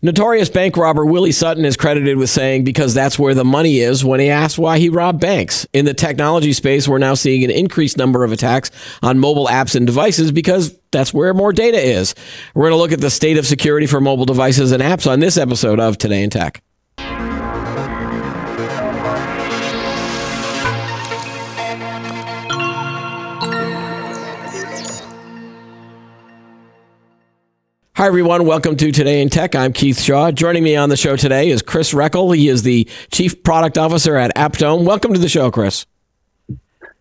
Notorious bank robber Willie Sutton is credited with saying because that's where the money is when he asked why he robbed banks. In the technology space, we're now seeing an increased number of attacks on mobile apps and devices because that's where more data is. We're going to look at the state of security for mobile devices and apps on this episode of Today in Tech. Hi, everyone. Welcome to Today in Tech. I'm Keith Shaw. Joining me on the show today is Chris Roeckl. He is the Chief Product Officer at Appdome. Welcome to the show, Chris.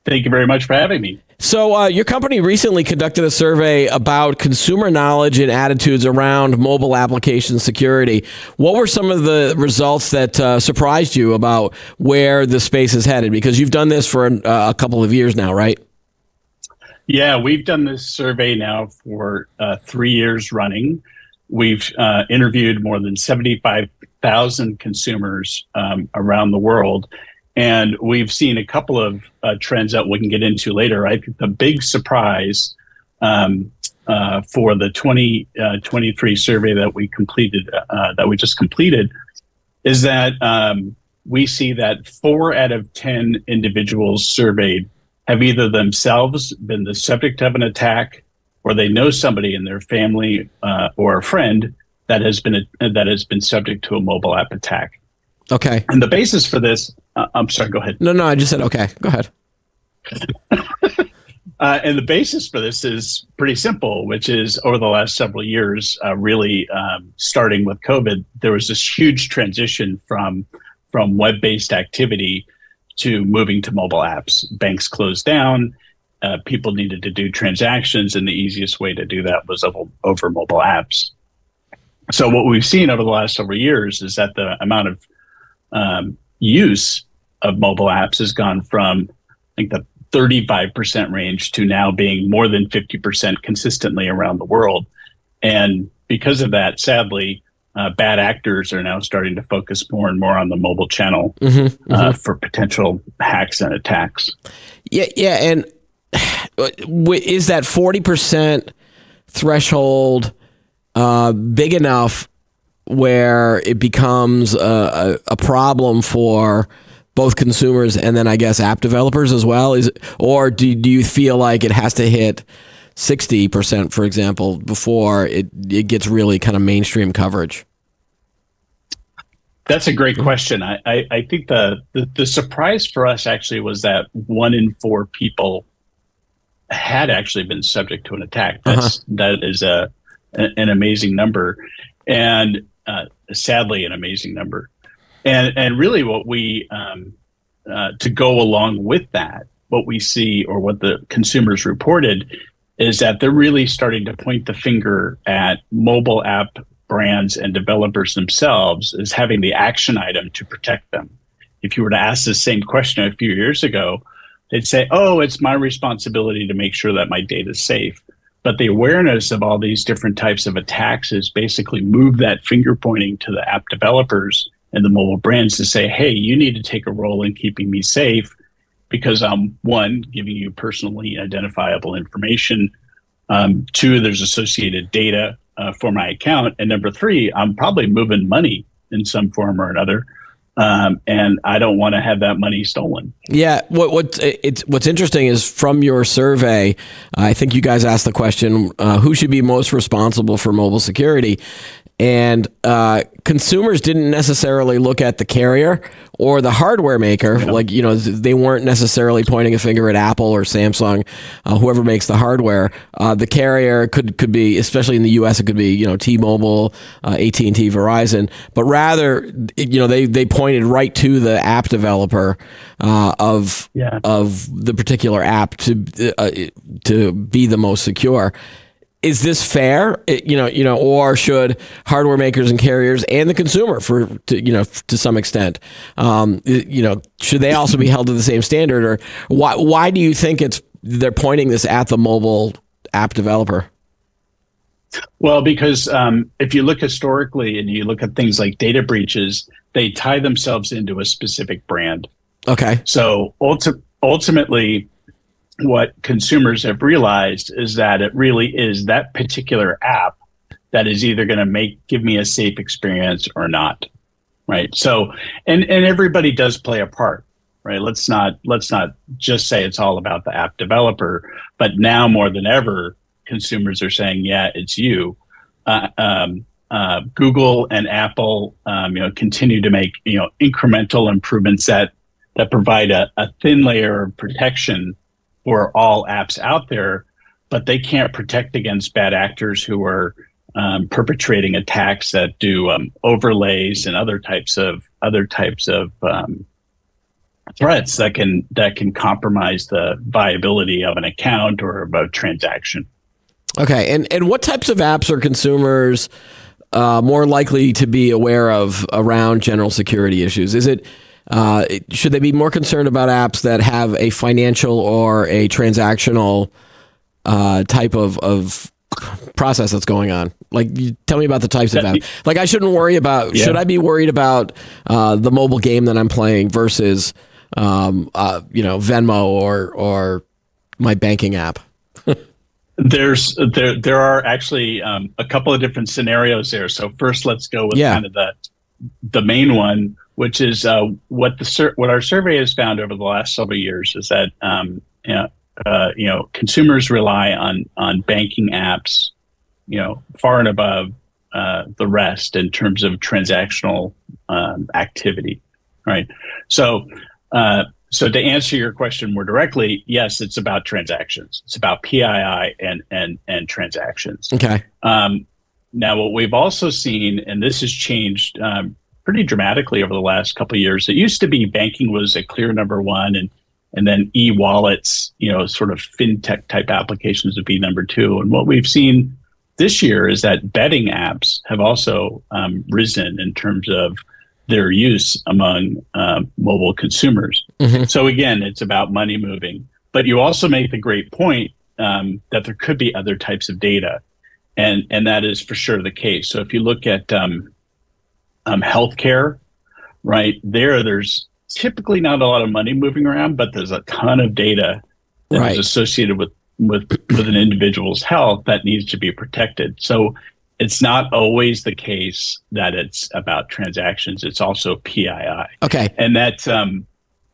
Thank you very much for having me. So, uh, your company recently conducted a survey about consumer knowledge and attitudes around mobile application security. What were some of the results that uh, surprised you about where the space is headed? Because you've done this for uh, a couple of years now, right? Yeah, we've done this survey now for uh, three years running. We've uh, interviewed more than 75,000 consumers um, around the world. And we've seen a couple of uh, trends that we can get into later. I think the big surprise um, uh, for the 2023 uh, survey that we completed, uh, that we just completed, is that um, we see that four out of 10 individuals surveyed have either themselves been the subject of an attack or they know somebody in their family uh, or a friend that has been a, that has been subject to a mobile app attack. Okay. And the basis for this, uh, I'm sorry, go ahead. No, no, I just said okay. Go ahead. uh, and the basis for this is pretty simple, which is over the last several years, uh, really um, starting with COVID, there was this huge transition from from web-based activity to moving to mobile apps. Banks closed down. Uh, people needed to do transactions, and the easiest way to do that was over, over mobile apps. So, what we've seen over the last several years is that the amount of um, use of mobile apps has gone from, I think, the 35% range to now being more than 50% consistently around the world. And because of that, sadly, uh, bad actors are now starting to focus more and more on the mobile channel mm-hmm, mm-hmm. Uh, for potential hacks and attacks. Yeah, yeah, and is that forty percent threshold uh, big enough where it becomes a, a, a, problem for both consumers and then I guess app developers as well? Is or do do you feel like it has to hit? 60%, for example, before it, it gets really kind of mainstream coverage? That's a great question. I, I, I think the, the, the surprise for us actually was that one in four people had actually been subject to an attack. Uh-huh. That's uh-huh. that is a an amazing number, and uh, sadly an amazing number. And and really, what we um, uh, to go along with that, what we see or what the consumers reported is that they're really starting to point the finger at mobile app brands and developers themselves as having the action item to protect them. If you were to ask the same question a few years ago, they'd say, oh, it's my responsibility to make sure that my data is safe. But the awareness of all these different types of attacks has basically moved that finger pointing to the app developers and the mobile brands to say, hey, you need to take a role in keeping me safe because I'm one, giving you personally identifiable information. Um, two, there's associated data uh, for my account. And number three, I'm probably moving money in some form or another. Um, and I don't want to have that money stolen. Yeah, what what it's what's interesting is from your survey, I think you guys asked the question: uh, Who should be most responsible for mobile security? And uh, consumers didn't necessarily look at the carrier or the hardware maker. Yeah. Like, you know, they weren't necessarily pointing a finger at Apple or Samsung, uh, whoever makes the hardware. Uh, the carrier could, could be, especially in the U.S., it could be, you know, T-Mobile, uh, AT&T, Verizon. But rather, you know, they, they pointed right to the app developer uh, of, yeah. of the particular app to, uh, to be the most secure is this fair? It, you know, you know, or should hardware makers and carriers and the consumer, for to, you know, to some extent, um, you know, should they also be held to the same standard? Or why why do you think it's they're pointing this at the mobile app developer? Well, because um, if you look historically and you look at things like data breaches, they tie themselves into a specific brand. Okay. So ulti- ultimately, what consumers have realized is that it really is that particular app that is either going to make give me a safe experience or not right? So and and everybody does play a part right? Let's not let's not just say it's all about the app developer but now more than ever consumers are saying yeah it's you. Uh, um, uh, Google and Apple, um, you know, continue to make you know incremental improvements that that provide a, a thin layer of protection for all apps out there, but they can't protect against bad actors who are um, perpetrating attacks that do um, overlays and other types of other types of um, threats that can that can compromise the viability of an account or of a transaction. Okay, and and what types of apps are consumers uh, more likely to be aware of around general security issues? Is it uh, should they be more concerned about apps that have a financial or a transactional uh, type of, of process that's going on? Like, tell me about the types of apps. Like, I shouldn't worry about. Yeah. Should I be worried about uh, the mobile game that I'm playing versus, um, uh, you know, Venmo or or my banking app? There's there there are actually um, a couple of different scenarios there. So first, let's go with yeah. kind of the the main one, which is uh, what the sur- what our survey has found over the last several years is that um, you know, uh, you know consumers rely on on banking apps, you know, far and above uh, the rest in terms of transactional um, activity, right? So uh, so to answer your question more directly, yes, it's about transactions. It's about PII and and and transactions. Okay. Um, now, what we've also seen, and this has changed um, pretty dramatically over the last couple of years. It used to be banking was a clear number one, and and then e-wallets, you know, sort of fintech type applications would be number two. And what we've seen this year is that betting apps have also um, risen in terms of their use among uh, mobile consumers. Mm-hmm. So again, it's about money moving. But you also make the great point um, that there could be other types of data, and and that is for sure the case. So if you look at um, um, healthcare, right there, there's typically not a lot of money moving around, but there's a ton of data that right. is associated with with with an individual's health that needs to be protected. So it's not always the case that it's about transactions. It's also PII. Okay. And that's um,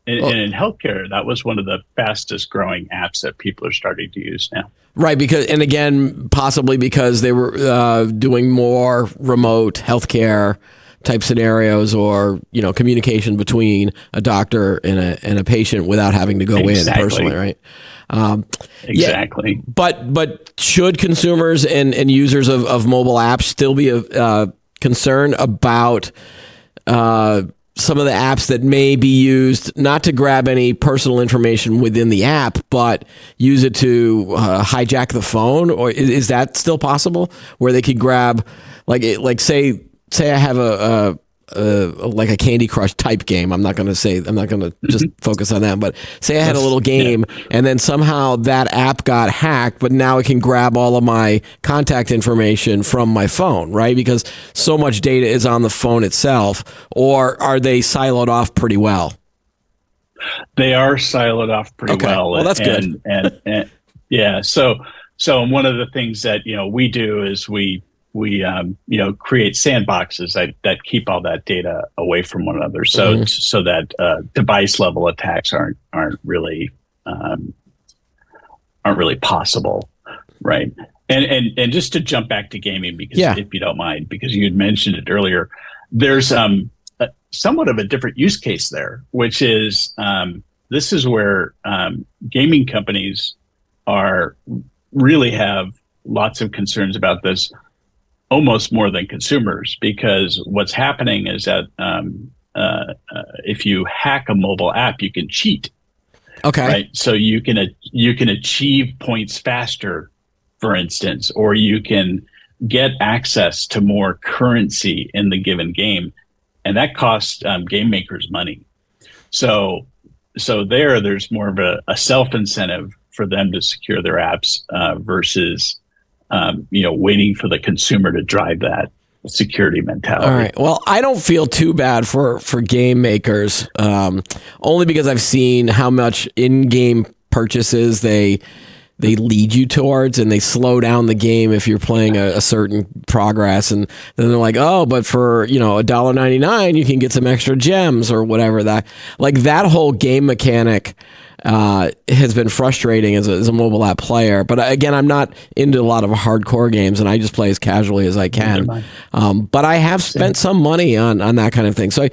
in, well, in healthcare, that was one of the fastest growing apps that people are starting to use now. Right, because and again, possibly because they were uh, doing more remote healthcare type scenarios, or you know, communication between a doctor and a and a patient without having to go exactly. in personally, right? Um, exactly. Yeah, but but should consumers and, and users of, of mobile apps still be uh, concerned about uh, some of the apps that may be used not to grab any personal information within the app, but use it to uh, hijack the phone? Or is, is, that still possible, where they could grab, like like say say I have a, a uh, like a Candy Crush type game. I'm not going to say I'm not going to just focus on that, but say I had a little game yeah. and then somehow that app got hacked, but now it can grab all of my contact information from my phone, right? Because so much data is on the phone itself, or are they siloed off pretty well? They are siloed off pretty okay. well. Well, that's and, good. and, and yeah, so so one of the things that you know we do is we we um, you know create sandboxes that, that keep all that data away from one another so mm-hmm. so that uh, device level attacks aren't aren't really um, aren't really possible right and and and just to jump back to gaming because yeah. if you don't mind because you had mentioned it earlier there's um a, somewhat of a different use case there which is um, this is where um, gaming companies are really have lots of concerns about this almost more than consumers because what's happening is that um, uh, uh, if you hack a mobile app, you can cheat. Okay. Right. So you can uh, you can achieve points faster, for instance, or you can get access to more currency in the given game, and that costs um, game makers money. So so there, there's more of a, a self incentive for them to secure their apps uh, versus um, you know, waiting for the consumer to drive that security mentality. All right. Well, I don't feel too bad for for game makers, um, only because I've seen how much in-game purchases they they lead you towards and they slow down the game if you're playing a, a certain progress and then they're like oh but for you know a dollar 99 you can get some extra gems or whatever that like that whole game mechanic uh, has been frustrating as a, as a mobile app player. But again, I'm not into a lot of hardcore games, and I just play as casually as I can. Um, but I have spent some money on on that kind of thing. So,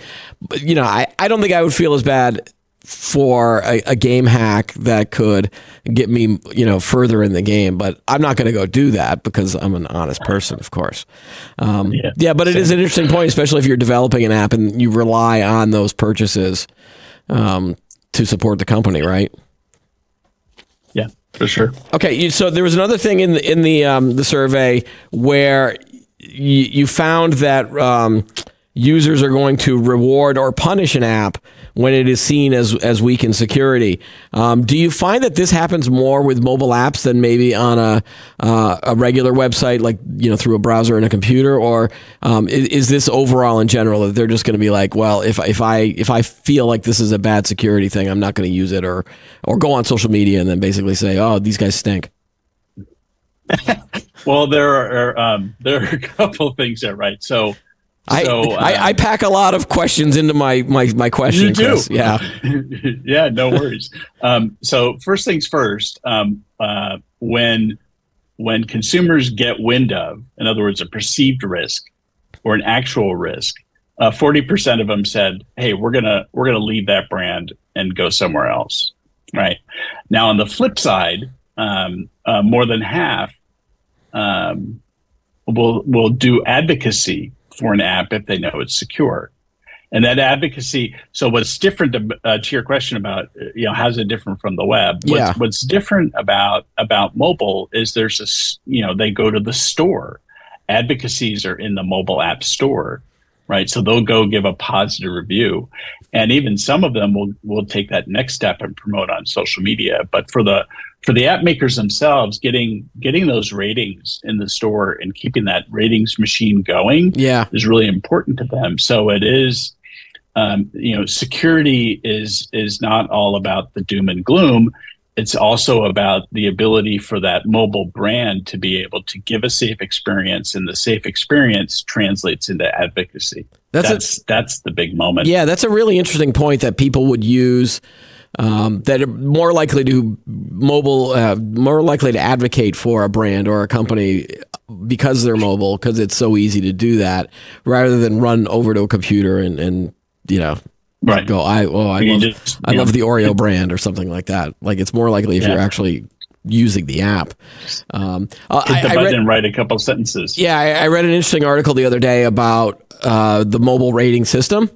you know, I, I don't think I would feel as bad for a, a, game hack that could get me, you know, further in the game. But I'm not going to go do that because I'm an honest person, of course. Um, yeah. yeah. but it is an interesting point, especially if you're developing an app and you rely on those purchases um, to support the company, right? Yeah, for sure. Okay, so there was another thing in the in the um, the survey where you, you found that um, users are going to reward or punish an app when it is seen as as weak in security. Um, do you find that this happens more with mobile apps than maybe on a uh, a regular website, like you know through a browser and a computer, or um, is, is, this overall in general that they're just going to be like, well, if if I if I feel like this is a bad security thing, I'm not going to use it, or or go on social media and then basically say, oh, these guys stink. well, there are um, there are a couple things there, right? So so, I, I, um, pack a lot of questions into my my my question. You do, Chris. yeah, yeah, no worries. um, so first things first, um, uh, when when consumers get wind of, in other words, a perceived risk or an actual risk, uh, forty uh, percent of them said, "Hey, we're gonna we're gonna leave that brand and go somewhere else." Right now, on the flip side, um, uh, more than half um, will will do advocacy for an app if they know it's secure. And that advocacy. So, what's different uh, to your question about you know how's it different from the web? What's, yeah. what's different about about mobile is there's a you know they go to the store. Advocacies are in the mobile app store, right? So they'll go give a positive review, and even some of them will will take that next step and promote on social media. But for the for the app makers themselves, getting getting those ratings in the store and keeping that ratings machine going, yeah. is really important to them. So it is, um, you know, security is is not all about the doom and gloom. It's also about the ability for that mobile brand to be able to give a safe experience, and the safe experience translates into advocacy. That's that's, a, that's the big moment. Yeah, that's a really interesting point that people would use um, that are more likely to mobile, uh, more likely to advocate for a brand or a company because they're mobile, because it's so easy to do that, rather than run over to a computer and, and you know, right. go, I oh I love just, I love the Oreo brand or something like that. Like it's more likely if yeah. you're actually using the app. Um, uh, Hit the I, button I read, and write a couple sentences. Yeah, I, I, read an interesting article the other day about uh, the mobile rating system,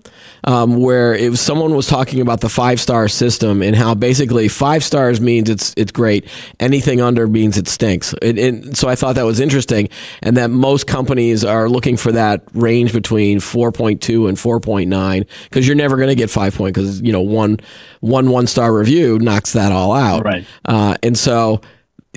um, where it was someone was talking about the five star system and how basically five stars means it's it's great, anything under means it stinks. It, it, so I thought that was interesting, and that most companies are looking for that range between 4.2 and 4.9 because you're never going to get five point because you know one one one star review knocks that all out. Right. Uh, and so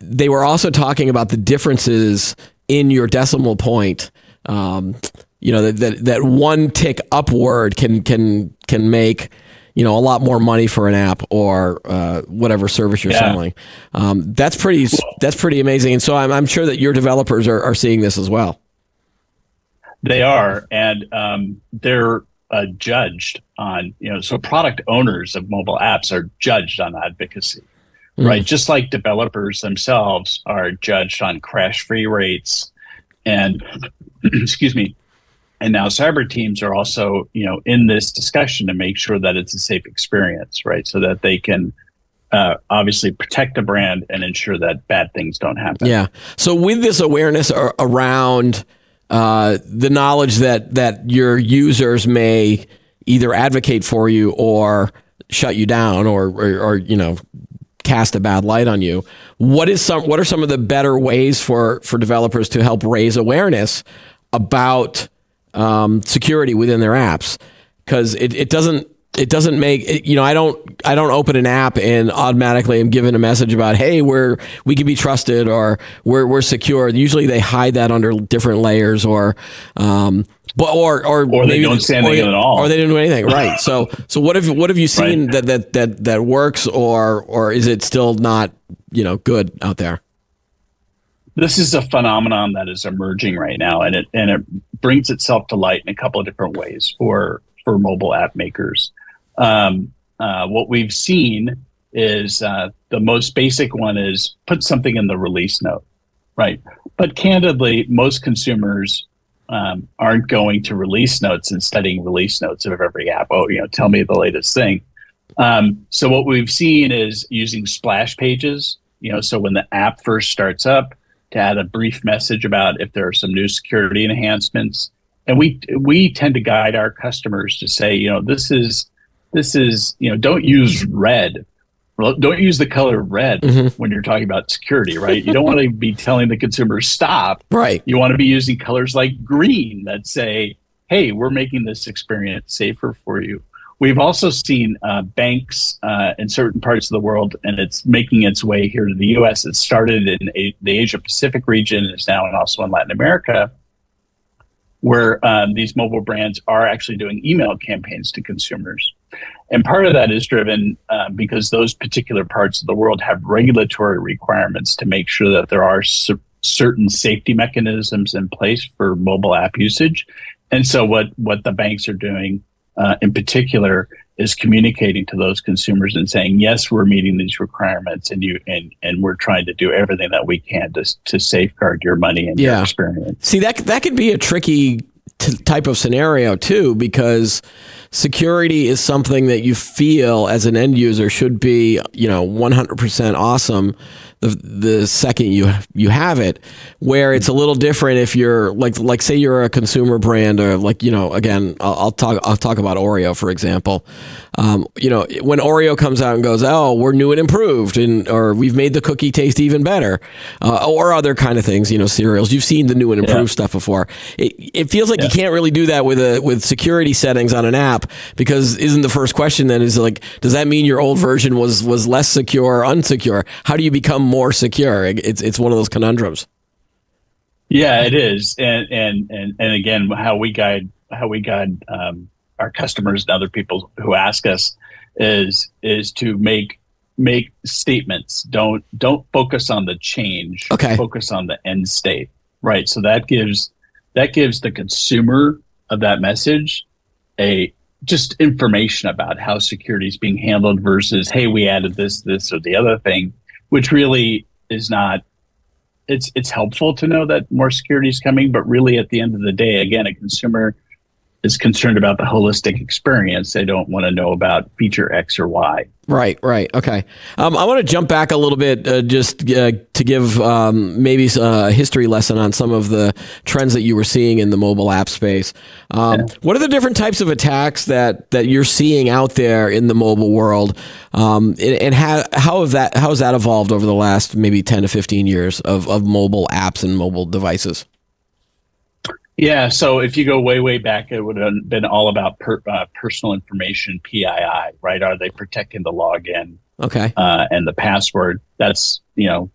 they were also talking about the differences in your decimal point. Um, you know that, that that one tick upward can can can make you know a lot more money for an app or uh, whatever service you're yeah. selling. Um, that's pretty that's pretty amazing, and so I'm, I'm sure that your developers are, are seeing this as well. They are, and um, they're uh, judged on you know so product owners of mobile apps are judged on advocacy mm. right just like developers themselves are judged on crash free rates and excuse me and now cyber teams are also you know in this discussion to make sure that it's a safe experience right? So that they can uh, obviously protect the brand and ensure that bad things don't happen. Yeah. So with this awareness around uh, the knowledge that that your users may either advocate for you or shut you down or, or, or you know cast a bad light on you what is some what are some of the better ways for for developers to help raise awareness about um, security within their apps because it, it doesn't it doesn't make you know I don't I don't open an app and automatically am given a message about hey we're we can be trusted or we're we're secure. Usually they hide that under different layers or um, but or or, or they don't say anything at all, or they didn't do anything. Right. so so what have what have you seen right. that, that that that works or or is it still not you know good out there? This is a phenomenon that is emerging right now, and it and it brings itself to light in a couple of different ways for for mobile app makers. Um, uh, what we've seen is uh, the most basic one is put something in the release note, right? But candidly, most consumers um, aren't going to release notes and studying release notes of every app. Oh, you know, tell me the latest thing. Um, so what we've seen is using splash pages. You know, so when the app first starts up, to add a brief message about if there are some new security enhancements. And we we tend to guide our customers to say, you know, this is this is you know, don't use red don't use the color red mm-hmm. when you're talking about security, right? You don't want to be telling the consumer stop. Right. You want to be using colors like green that say, "Hey, we're making this experience safer for you." We've also seen uh, banks uh, in certain parts of the world, and it's making its way here to the U.S. It started in a, the Asia Pacific region, and is now also in Latin America, where um, these mobile brands are actually doing email campaigns to consumers. And part of that is driven uh, because those particular parts of the world have regulatory requirements to make sure that there are certain safety mechanisms in place for mobile app usage. And so, what, what the banks are doing uh, in particular is communicating to those consumers and saying, yes, we're meeting these requirements and you and, and we're trying to do everything that we can to, to safeguard your money and yeah. your experience. See, that, that could be a tricky t- type of scenario too, because security is something that you feel as an end user should be, you know, 100% awesome the the second you you have it where it's a little different if you're like like say you're a consumer brand or like you know again I'll, I'll talk I'll talk about Oreo for example um, you know when Oreo comes out and goes oh we're new and improved and or we've made the cookie taste even better uh, or other kind of things you know cereals you've seen the new and improved yeah. stuff before it, it feels like yeah. you can't really do that with a with security settings on an app because isn't the first question then is like does that mean your old version was was less secure or unsecure how do you become more secure. It's it's one of those conundrums. Yeah, it is, and and and and again, how we guide how we guide um, our customers and other people who ask us is is to make make statements. Don't don't focus on the change. Okay. Focus on the end state. Right. So that gives that gives the consumer of that message a just information about how security is being handled versus hey we added this this or the other thing which really is not it's it's helpful to know that more security is coming but really at the end of the day again a consumer is concerned about the holistic experience. They don't want to know about feature X or Y. Right, right. Okay. Um, I want to jump back a little bit uh, just uh, to give um, maybe a history lesson on some of the trends that you were seeing in the mobile app space. Um, yeah. What are the different types of attacks that, that you're seeing out there in the mobile world? Um, and, and how, how, have that, how has that evolved over the last maybe 10 to 15 years of, of mobile apps and mobile devices? Yeah, so if you go way, way back, it would have been all about per, uh, personal information, PII, right? Are they protecting the login? Okay. Uh, and the password. That's, you know,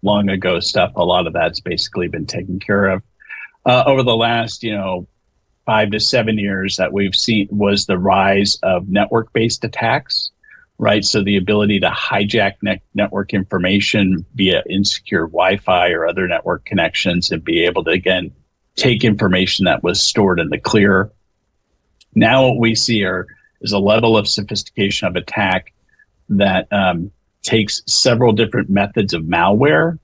long ago stuff. A lot of that's basically been taken care of. Uh, over the last, you know, five to seven years that we've seen was the rise of network based attacks, right? So the ability to hijack ne- network information via insecure Wi Fi or other network connections and be able to, again, take information that was stored in the clear. Now, what we see are, is a level of sophistication of attack that um, takes several different methods of malware,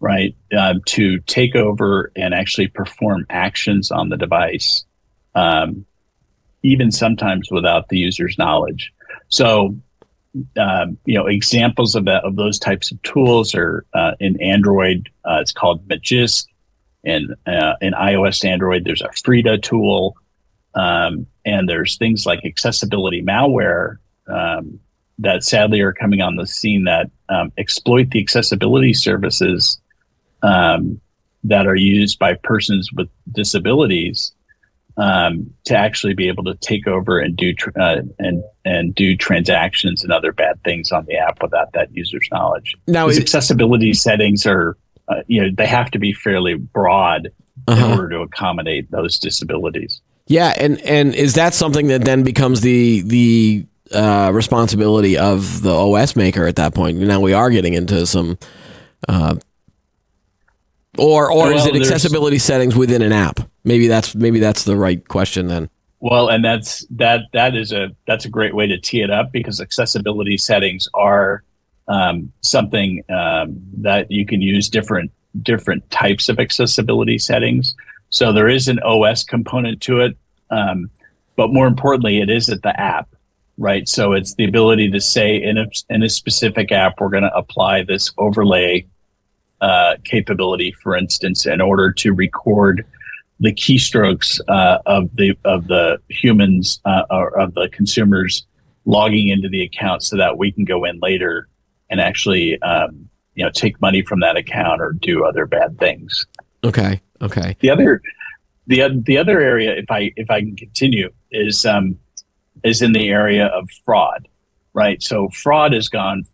right, uh, to take over and actually perform actions on the device, um, even sometimes without the user's knowledge. So, um, you know, examples of that of those types of tools are uh, in Android. Uh, it's called Magisk in uh, in iOS, Android. There's a Frida tool, um, and there's things like accessibility malware um, that sadly are coming on the scene that um, exploit the accessibility services um, that are used by persons with disabilities um, to actually be able to take over and do tr- uh, and and do transactions and other bad things on the app without that user's knowledge. Now, These accessibility settings are, uh, you know, they have to be fairly broad in Uh-huh. order to accommodate those disabilities. Yeah, and and is that something that then becomes the the uh, responsibility of the OS maker at that point? Now we are getting into some, uh, or or is it accessibility settings within an app? Maybe that's maybe that's the right question then. Well, and that's that that is a that's a great way to tee it up because accessibility settings are um, something um, that you can use different different types of accessibility settings. So there is an OS component to it, um, but more importantly, it is at the app, right? So it's the ability to say in a in a specific app, we're going to apply this overlay uh, capability, for instance, in order to record the keystrokes uh, of the of the humans uh, or of the consumers logging into the account, so that we can go in later and actually um, you know take money from that account or do other bad things. Okay, okay, The other the the other area, if I if I can continue, is um, is in the area of fraud, right? So fraud has gone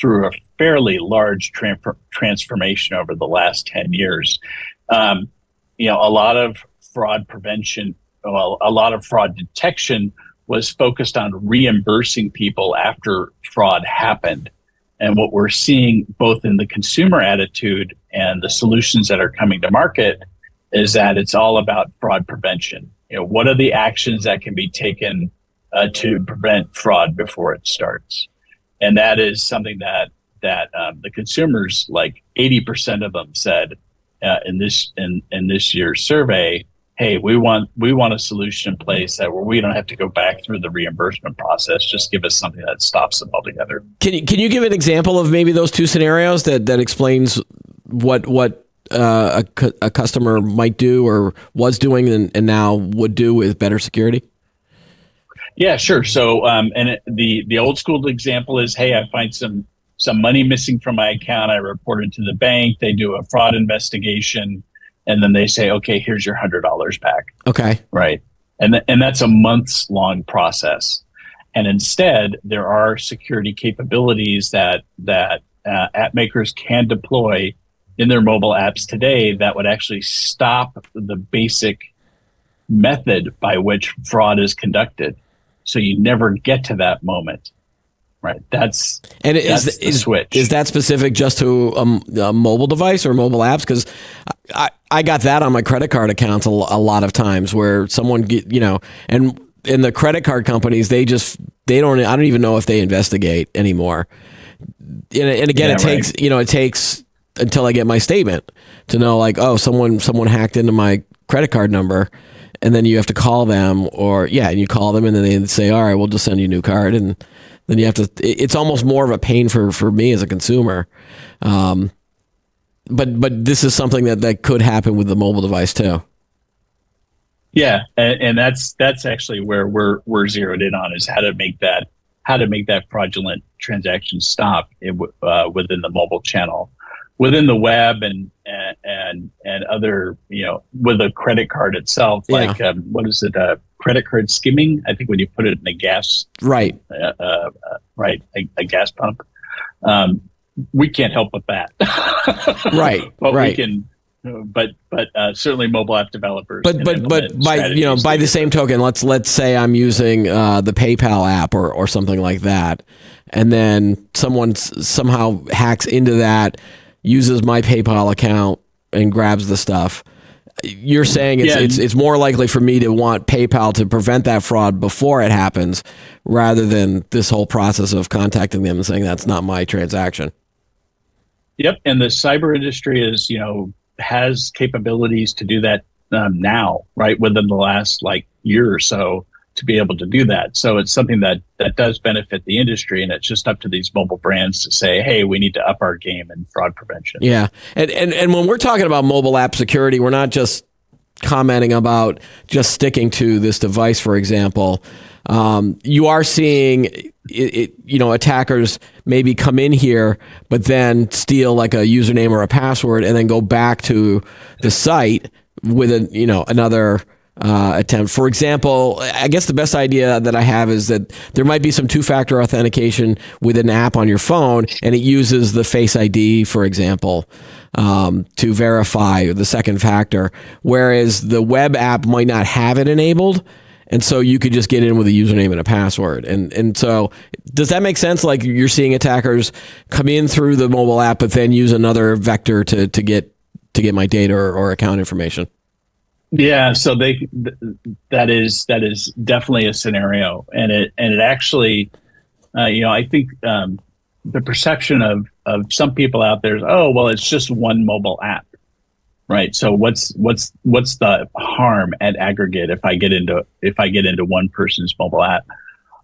through a fairly large tran- transformation over the last ten years. Um, you know, a lot of fraud prevention, well, a lot of fraud detection was focused on reimbursing people after fraud happened. And what we're seeing both in the consumer attitude and the solutions that are coming to market is that it's all about fraud prevention. You know, what are the actions that can be taken uh, to prevent fraud before it starts? And that is something that that um, the consumers, like 80% of them, said uh, in this in in this year's survey, hey, we want we want a solution in place that where we don't have to go back through the reimbursement process. Just give us something that stops them altogether. Can you can you give an example of maybe those two scenarios that that explains what what uh, a, a customer might do or was doing and, and now would do with better security? Yeah, sure. So, um, and it, the the old school example is, hey, I find some some money missing from my account. I report it to the bank. They do a fraud investigation, and then they say, okay, here's your hundred dollars back. Okay, right? And th- and that's a months long process. And instead, there are security capabilities that that uh, app makers can deploy in their mobile apps today that would actually stop the basic method by which fraud is conducted. So you never get to that moment, right? That's and is That's the is, switch. is that specific just to um, a mobile device or mobile apps? Because I, I got that on my credit card accounts a, a lot of times where someone get you know and in the credit card companies they just they don't I don't even know if they investigate anymore. And, and again, Yeah, it takes you know it takes until I get my statement to know like oh someone someone hacked into my credit card number. And then you have to call them, or yeah, and you call them, and then they say, "All right, we'll just send you a new card." And then you have to. It's almost more of a pain for for me as a consumer. Um, but but this is something that that could happen with the mobile device too. Yeah, and, and that's that's actually where we're we're zeroed in on is how to make that how to make that fraudulent transaction stop in, uh, within the mobile channel, within the web, and and and, and other you know with a credit card itself. Yeah. Like um, what is it? Uh, credit card skimming. I think when you put it in a gas Right. uh, uh, right a, a gas pump. Um, we can't help with that. Right, but right. we can. But but uh, certainly mobile app developers. But but but by you know by the same token, let's let's say I'm using uh, the PayPal app or or something like that, and then someone somehow hacks into that, uses my PayPal account and grabs the stuff. You're saying it's Yeah. it's it's more likely for me to want PayPal to prevent that fraud before it happens, rather than this whole process of contacting them and saying that's not my transaction. Yep, and the cyber industry is you know has capabilities to do that um, now, right? Within the last like year or so, to be able to do that. So it's something that that does benefit the industry, and it's just up to these mobile brands to say, hey, we need to up our game in fraud prevention. Yeah, and and and when we're talking about mobile app security, we're not just commenting about just sticking to this device, for example. Um, you are seeing it, it, you know, attackers maybe come in here, but then steal like a username or a password, and then go back to the site with a you know another uh, attempt. For example, I guess the best idea that I have is that there might be some two factor authentication with an app on your phone, and it uses the Face ID, for example, um, to verify the second factor, whereas the web app might not have it enabled. And so you could just get in with a username and a password. And and so does that make sense? Like you're seeing attackers come in through the mobile app, but then use another vector to, to get to get my data or, or account information. Yeah, so they th- that is that is definitely a scenario, and it and it actually, uh, you know, I think um, the perception of of some people out there is, oh, well, it's just one mobile app, right? So what's what's what's the harm at aggregate if I get into if I get into one person's mobile app?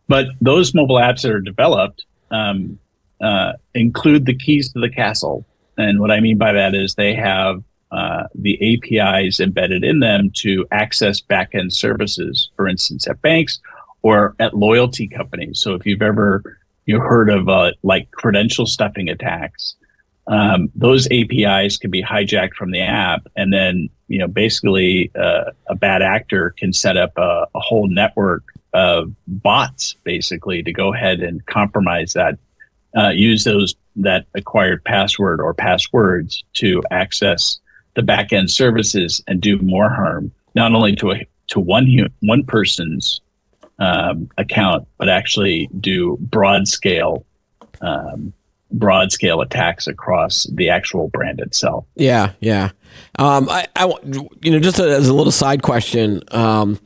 But those mobile apps that are developed um, uh, include the keys to the castle, and what I mean by that is they have uh, the APIs embedded in them to access backend services, for instance, at banks or at loyalty companies. So if you've ever you heard of uh, like credential stuffing attacks, um, those APIs can be hijacked from the app, and then you know basically uh, a bad actor can set up a, a whole network of bots basically to go ahead and compromise that, uh, use those that acquired password or passwords to access the back end services and do more harm, not only to a, to one one person's um, account, but actually do broad scale um, broad scale attacks across the actual brand itself. Yeah, yeah. Um, I, I, you know, just as a little side question, um,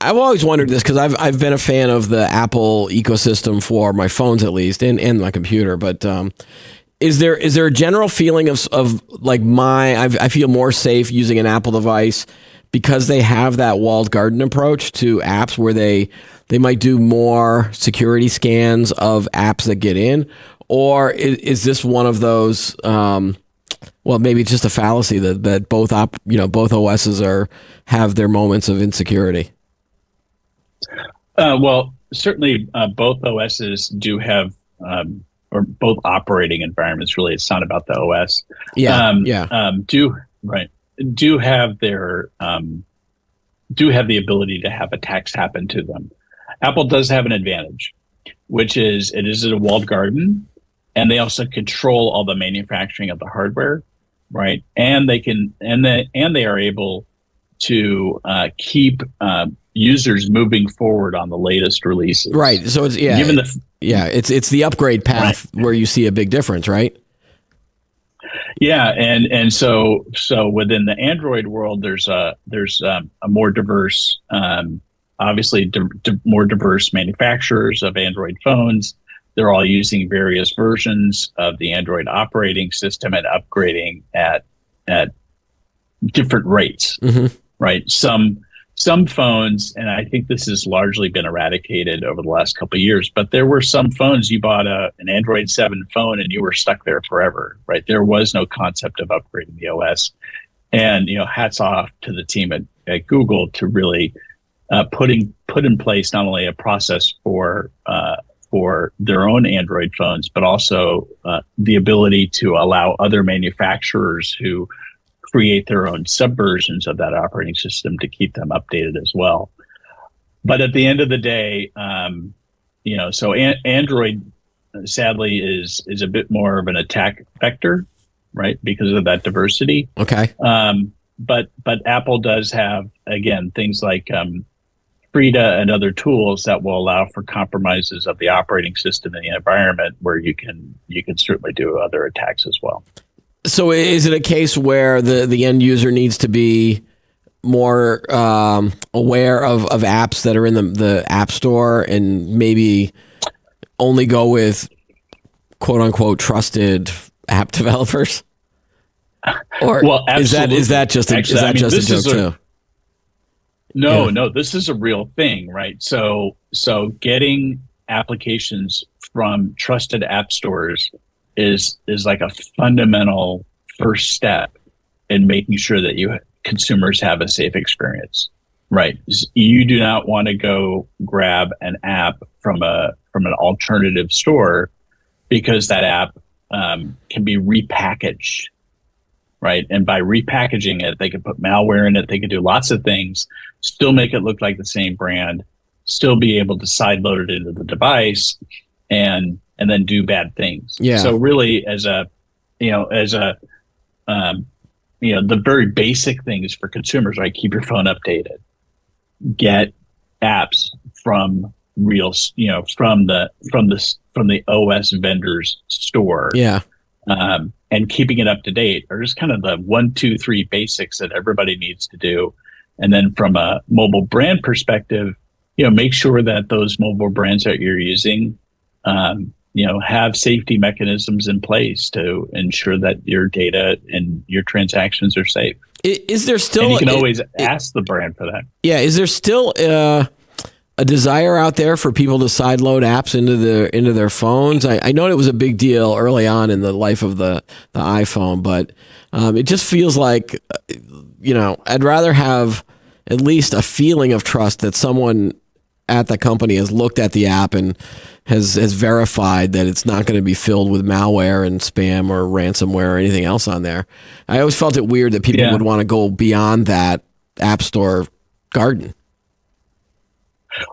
I've always wondered this because I've I've been a fan of the Apple ecosystem for my phones at least and, and my computer, but um, is there is there a general feeling of of like my I've, I feel more safe using an Apple device because they have that walled garden approach to apps where they they might do more security scans of apps that get in, or is, is this one of those? Um, well, maybe it's just a fallacy that, that both op, you know both OSs are have their moments of insecurity. Uh, well, certainly uh, both OSs do have um, or both operating environments. Really, it's not about the OS. Yeah, um, yeah. Um, do right do have their um, do have the ability to have attacks happen to them. Apple does have an advantage, which is it is a walled garden, and they also control all the manufacturing of the hardware, right? And they can and they and they are able to uh, keep uh, users moving forward on the latest releases. Right. So it's yeah. Given the yeah, it's it's the upgrade path right. where you see a big difference, right? Yeah, and and so so within the Android world, there's a there's um, a more diverse, um, obviously di- di- more diverse manufacturers of Android phones. They're all using various versions of the Android operating system and upgrading at at different rates. Mm-hmm. Right. Some some phones, and I think this has largely been eradicated over the last couple of years, but there were some phones you bought a, an Android 7 phone and you were stuck there forever, right? There was no concept of upgrading the OS. And, you know, hats off to the team at, at Google to really uh, putting put in place not only a process for uh, for their own Android phones, but also uh, the ability to allow other manufacturers who create their own subversions of that operating system to keep them updated as well. But at the end of the day, um, you know, so an- Android sadly is is a bit more of an attack vector, right? Because of that diversity. Okay. Um, but but Apple does have again things like um, Frida and other tools that will allow for compromises of the operating system and the environment, where you can you can certainly do other attacks as well. So is it a case where the, the end user needs to be more um, aware of, of apps that are in the, the app store and maybe only go with quote unquote trusted app developers? Or well, is that is that just a, Actually, is that I mean, just a joke a, too? No, yeah. no, this is a real thing, right? So so getting applications from trusted app stores is is like a fundamental first step in making sure that you consumers have a safe experience right you do not want to go grab an app from a from an alternative store because that app um, can be repackaged right? And by repackaging it, they could put malware in it. They could do lots of things, still make it look like the same brand, still be able to sideload it into the device, and and then do bad things. Yeah. So really, as a you know, as a um, you know, the very basic things for consumers, right? Keep your phone updated, get apps from real, you know, from the from the from the OS vendor's store. Yeah. Um, and keeping it up to date are just kind of the one, two, three basics that everybody needs to do. And then from a mobile brand perspective, you know, make sure that those mobile brands that you're using, um, you know, have safety mechanisms in place to ensure that your data and your transactions are safe. Is there still? And you can always it, ask the brand for that. Yeah. Is there still? Uh a desire out there for people to sideload apps into their into their phones. I, I, know it was a big deal early on in the life of the the iPhone, but um, it just feels like you know I'd rather have at least a feeling of trust that someone at the company has looked at the app and has has verified that it's not going to be filled with malware and spam or ransomware or anything else on there. I always felt it weird that people yeah. would want to go beyond that app store garden.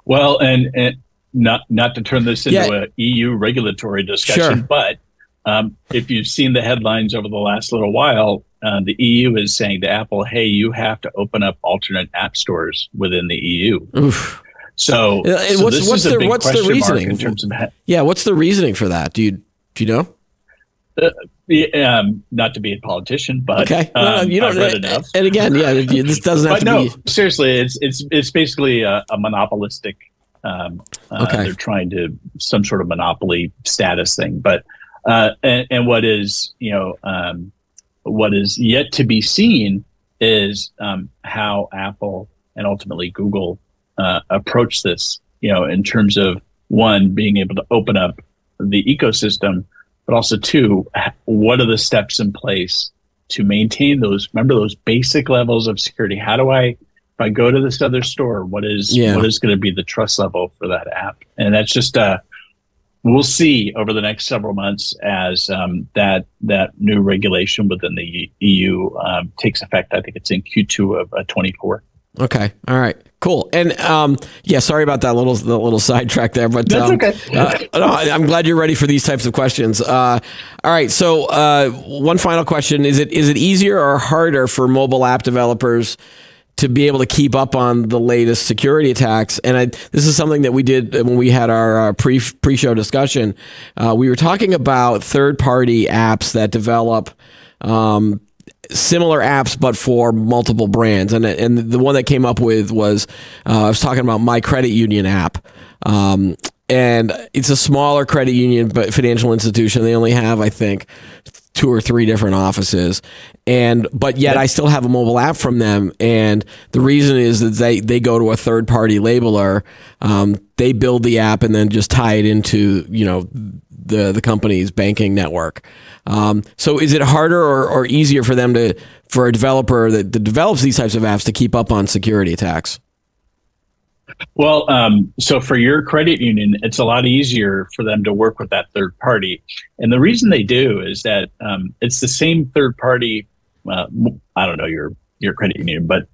Well, and, and not not to turn this into yeah. a EU regulatory discussion, sure. but um, if you've seen the headlines over the last little while, uh, the EU is saying to Apple, "Hey, you have to open up alternate app stores within the EU." Oof. So, so what's, what's the what's the reasoning in terms of that? Yeah, what's the reasoning for that? Do you do you know? Uh, um, not to be a politician, but okay, no, no, um, you don't. And, enough. and again, yeah, this doesn't have to no, be. Seriously, it's it's it's basically a, a monopolistic. Um, uh, okay. They're trying to some sort of monopoly status thing, but uh, and, and what is you know um, what is yet to be seen is um, how Apple and ultimately Google uh, approach this. You know, in terms of one being able to open up the ecosystem but also two, what are the steps in place to maintain those? Remember those basic levels of security. How do I, if I go to this other store, what is yeah. what is going to be the trust level for that app? And that's just uh, we'll see over the next several months as um, that that new regulation within the EU um, takes effect. I think it's in Q2 of uh, 24. Okay. All right. Cool. And um, yeah, sorry about that little the little sidetrack there, but that's um, okay. uh, no, I'm glad you're ready for these types of questions. Uh, all right. So uh, one final question: Is it is it easier or harder for mobile app developers? To be able to keep up on the latest security attacks, and I, this is something that we did when we had our uh, pre pre show discussion. Uh, we were talking about third party apps that develop um, similar apps but for multiple brands. And and the one that came up with was uh, I was talking about my credit union app. Um, and it's a smaller credit union but financial institution. They only have I think two or three different offices. And but yet I still have a mobile app from them. And the reason is that they they go to a third party labeler. Um, they build the app and then just tie it into you know the the company's banking network. Um, so is it harder or, or easier for them to for a developer that, that develops these types of apps to keep up on security attacks? Well, um, so for your credit union, it's a lot easier for them to work with that third party, and the reason they do is that um, it's the same third party. Uh, I don't know your your credit union, but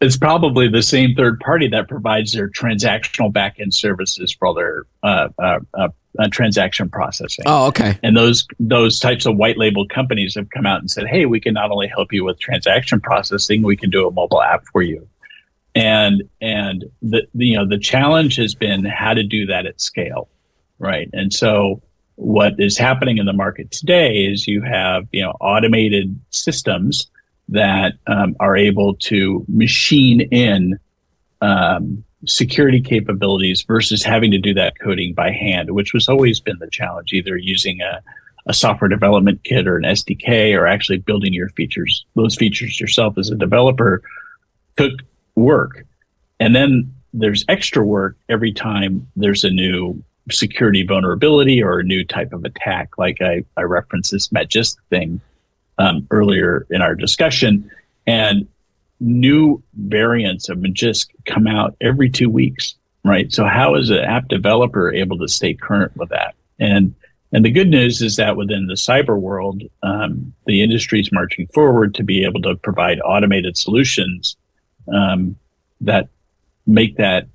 it's probably the same third party that provides their transactional backend services for all their uh, uh, uh, uh, transaction processing. Oh, okay. And those those types of white label companies have come out and said, "Hey, we can not only help you with transaction processing, we can do a mobile app for you." And and the, the you know the challenge has been how to do that at scale, right? And so what is happening in the market today is you have you know automated systems that um, are able to machine in um, security capabilities versus having to do that coding by hand, which was always been the challenge, either using a, a software development kit or an SDK or actually building your features, those features yourself as a developer took work. And then there's extra work every time there's a new security vulnerability or a new type of attack. Like I, I referenced this Magisk thing um, earlier in our discussion. And new variants of Magisk come out every two weeks, right? So how is an app developer able to stay current with that? And And the good news is that within the cyber world, um, the industry is marching forward to be able to provide automated solutions um, that make that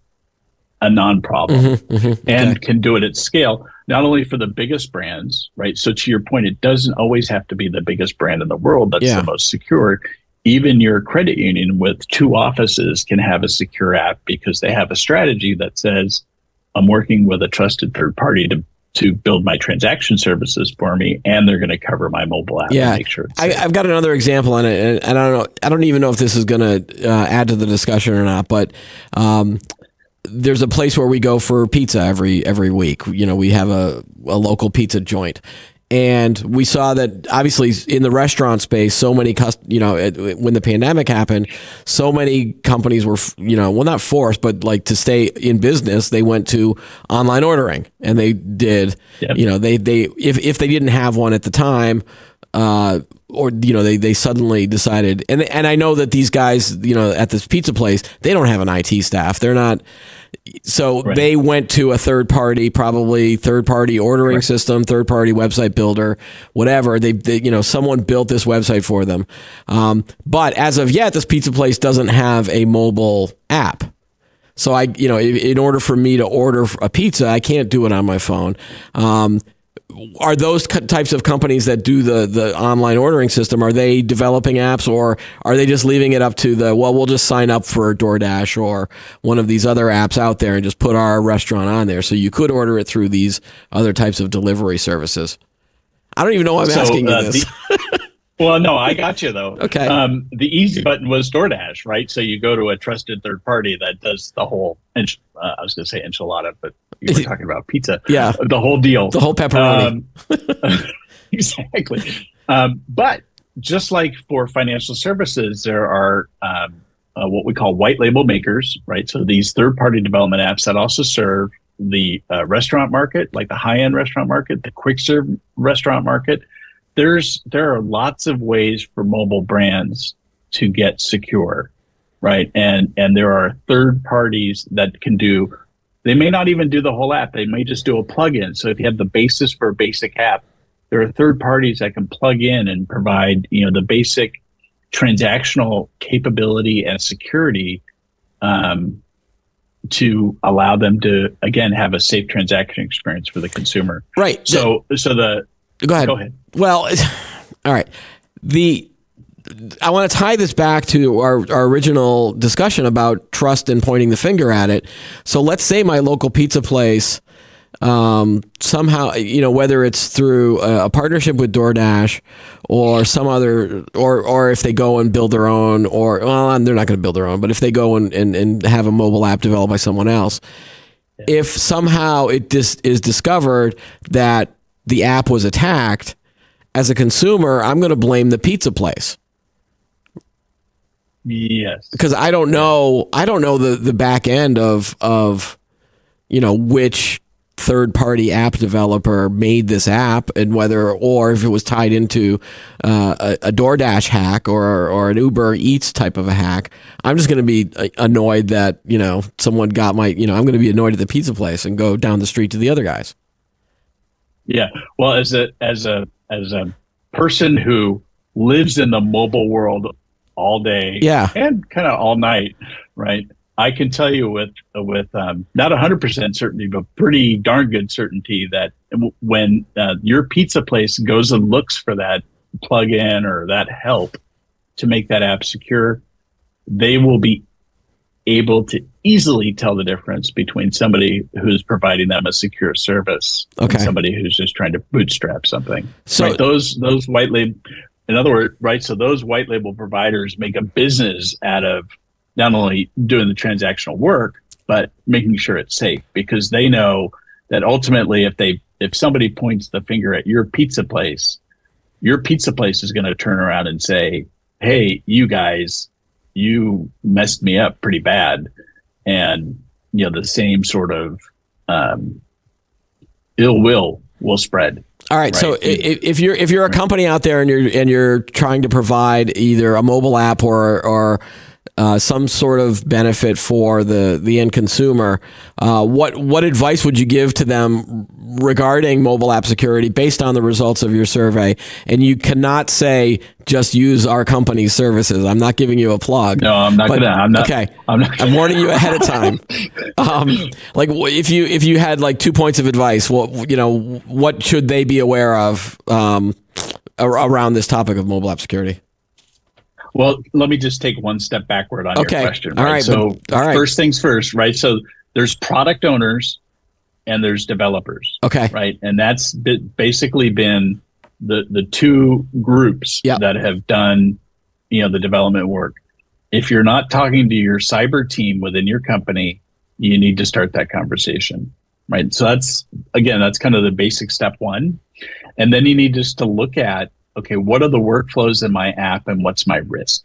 a non-problem mm-hmm, mm-hmm, and okay. can do it at scale not only for the biggest brands right so to your point it doesn't always have to be the biggest brand in the world that's yeah. the most secure even your credit union with two offices can have a secure app because they have a strategy that says i'm working with a trusted third party to to build my transaction services for me, and they're going to cover my mobile app. Yeah, make sure. I, have got another example on it, and I don't know. I don't even know if this is going to uh, add to the discussion or not. But um, there's a place where we go for pizza every every week. You know, we have a, a local pizza joint, and we saw that obviously in the restaurant space so many cust- you know when the pandemic happened so many companies were you know well not forced but like to stay in business they went to online ordering and they did yep. you know they they if if they didn't have one at the time uh, or you know they, they suddenly decided and and I know that these guys you know at this pizza place they don't have an IT staff they're not so right. they went to a third party, probably third party ordering right. system, third party website builder, whatever. They, they, you know, someone built this website for them. Um, but as of yet, this pizza place doesn't have a mobile app. So I, you know, in order for me to order a pizza, I can't do it on my phone. Um, are those types of companies that do the the online ordering system are they developing apps or are they just leaving it up to the well we'll just sign up for DoorDash or one of these other apps out there and just put our restaurant on there so you could order it through these other types of delivery services? I don't even know why I'm so, asking you uh, this. the, Well, no, I got you though. Okay. Um, the easy button was DoorDash, right? So you go to a trusted third party that does the whole. Ench- uh, I was going to say enchilada, but you were talking about pizza. Yeah. The whole deal. The whole pepperoni. Um, exactly. Um, but just like for financial services, there are um, uh, what we call white label makers, right? So these third party development apps that also serve the uh, restaurant market, like the high end restaurant market, the quick serve restaurant market there's there are lots of ways for mobile brands to get secure right? And and there are third parties that can do they may not even do the whole app. They may just do a plugin. So if you have the basis for a basic app there are third parties that can plug in and provide you know the basic transactional capability and security um, to allow them to again have a safe transaction experience for the consumer. Right. So so the Go ahead. Go ahead. Well, all right. The I want to tie this back to our, our original discussion about trust and pointing the finger at it. So let's say my local pizza place um, somehow, you know, whether it's through a, a, partnership with DoorDash or some other, or or if they go and build their own, or well, they're not going to build their own, but if they go and, and, and have a mobile app developed by someone else, if somehow it dis- is discovered that the app was attacked, as a consumer, I'm going to blame the pizza place. Yes. Because I don't know I don't know the the back end of of you know which third party app developer made this app and whether or if it was tied into uh, a, a DoorDash hack or or an Uber Eats type of a hack. I'm just going to be uh, annoyed that, you know, someone got my, you know, I'm going to be annoyed at the pizza place and go down the street to the other guys. Yeah. Well, as a as a as a person who lives in the mobile world all day, yeah, and kind of all night, right? I can tell you with with um, not hundred percent certainty, but pretty darn good certainty that when uh, your pizza place goes and looks for that plug-in or that help to make that app secure, they will be able to easily tell the difference between somebody who's providing them a secure service okay. and somebody who's just trying to bootstrap something. So right? those those white label, in other words, right? So those white label providers make a business out of not only doing the transactional work but making sure it's safe because they know that ultimately if they if somebody points the finger at your pizza place your pizza place is going to turn around and say hey you guys you messed me up pretty bad and you know the same sort of um, ill will will spread all right, right. So if you're if you're a company out there and you're and you're trying to provide either a mobile app or or uh, some sort of benefit for the the end consumer. Uh, what what advice would you give to them regarding mobile app security based on the results of your survey? And you cannot say just use our company's services. I'm not giving you a plug. No, I'm not but- gonna. I'm not. Okay, I'm not. I'm warning you ahead of time. Um, like if you if you had like two points of advice, what you know, what should they be aware of um, around this topic of mobile app security? Well, let me just take one step backward on Okay. your question. All Right. right, So but- all right. first things first, right? So there's product owners and there's developers, Okay, right? And that's basically been the the two groups Yeah. that have done, you know, the development work. If you're not talking to your cyber team within your company, you need to start that conversation, right? So that's again, that's kind of the basic step one, and then you need just to look at okay, what are the workflows in my app and what's my risk,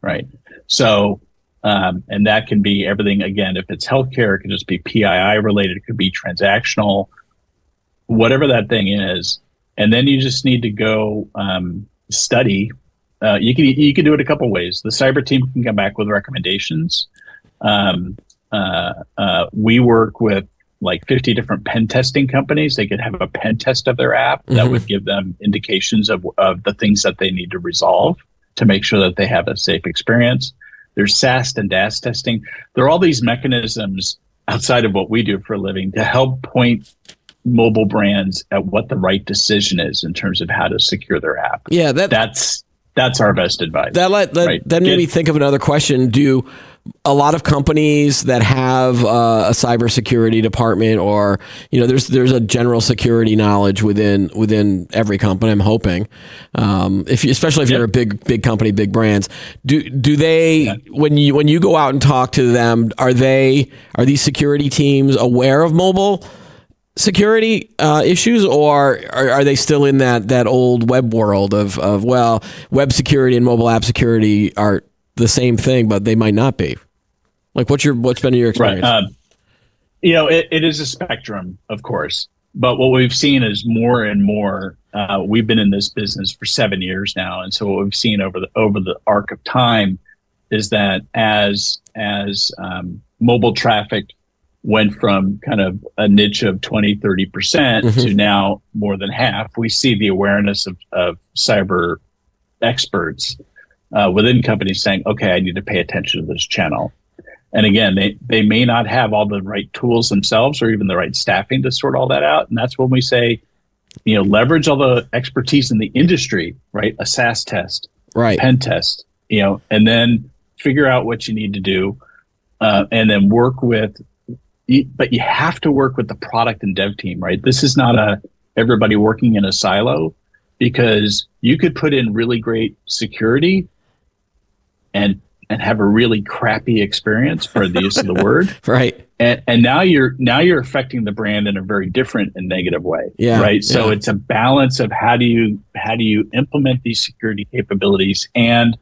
right? So, um, and that can be everything. Again, if it's healthcare, it could just be PII related. It could be transactional, whatever that thing is. And then you just need to go um, study. Uh, you can you can do it a couple ways. The cyber team can come back with recommendations. Um, uh, uh, we work with like 50 different pen testing companies. They could have a pen test of their app that Mhm. would give them indications of, of the things that they need to resolve to make sure that they have a safe experience. There's SAST and DAST testing. There are all these mechanisms outside of what we do for a living to help point mobile brands at what the right decision is in terms of how to secure their app. yeah, that That's that's our best advice. that let that, Right. that made Get- me think of another question. Do a lot of companies that have uh, a cybersecurity department, or you know, there's there's a general security knowledge within within every company. I'm hoping, um, if you, especially if Yep. you're a big big company, big brands. Do do they Yeah. when you when you go out and talk to them, are they are these security teams aware of mobile? security uh, issues, or are, are they still in that that old web world of of well, web security and mobile app security are the same thing, but they might not be. Like, what's your what's been your Right. experience? Um, you know, it, it is a spectrum, of course. But what we've seen is more and more. Uh, we've been in this business for seven years now, and so what we've seen over the over the arc of time is that as as um, mobile traffic went from kind of a niche of 20 30 percent Mhm. to now more than half we see the awareness of, of cyber experts uh, within companies saying okay i need to pay attention to this channel and again, they, they may not have all the right tools themselves or even the right staffing to sort all that out. And that's when we say, you know, leverage all the expertise in the industry, right? A SaaS test, right. pen test, you know, and then figure out what you need to do, uh, and then work with. But you have to work with the product and dev team, right? This is not a everybody working in a silo, because you could put in really great security, and and have a really crappy experience for the use of the word Right. and, and now you're now you're affecting the brand in a very different and negative way Yeah, right so yeah. it's a balance of how do you how do you implement these security capabilities and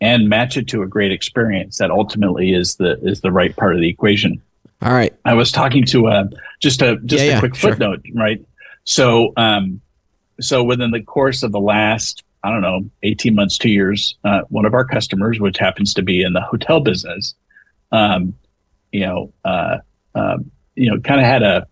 and match it to a great experience that ultimately is the is the right part of the equation All right. I was talking to a just a just Yeah, a yeah, quick sure. footnote, right? So, um, so within the course of the last, I don't know, eighteen months, two years, uh, one of our customers, which happens to be in the hotel business, um, you know, uh, um, you know, kind of had a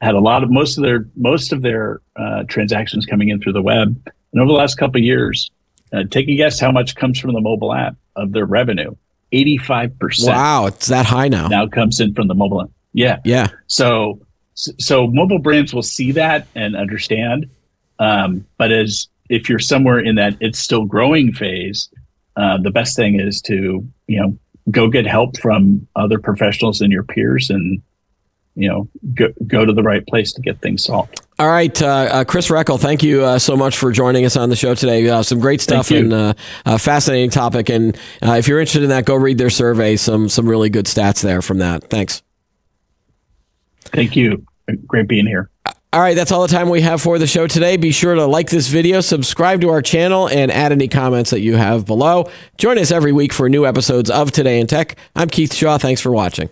had a lot of most of their most of their uh, transactions coming in through the web, and over the last couple of years, uh, take a guess how much comes from the mobile app of their revenue. Eighty five percent Wow, it's that high now. now comes in from the mobile app. Yeah. Yeah. So, so mobile brands will see that and understand. Um, but as if you're somewhere in that it's still growing phase, uh, the best thing is to you know go get help from other professionals and your peers, and you know go go to the right place to get things solved. All right, uh, uh, Chris Roeckl, thank you uh, so much for joining us on the show today. Uh, some great stuff and uh, a fascinating topic. And uh, if you're interested in that, go read their survey. Some some really good stats there from that. Thanks. Thank you. Great being here. All right, that's all the time we have for the show today. Be sure to like this video, subscribe to our channel, and add any comments that you have below. Join us every week for new episodes of Today in Tech. I'm Keith Shaw. Thanks for watching.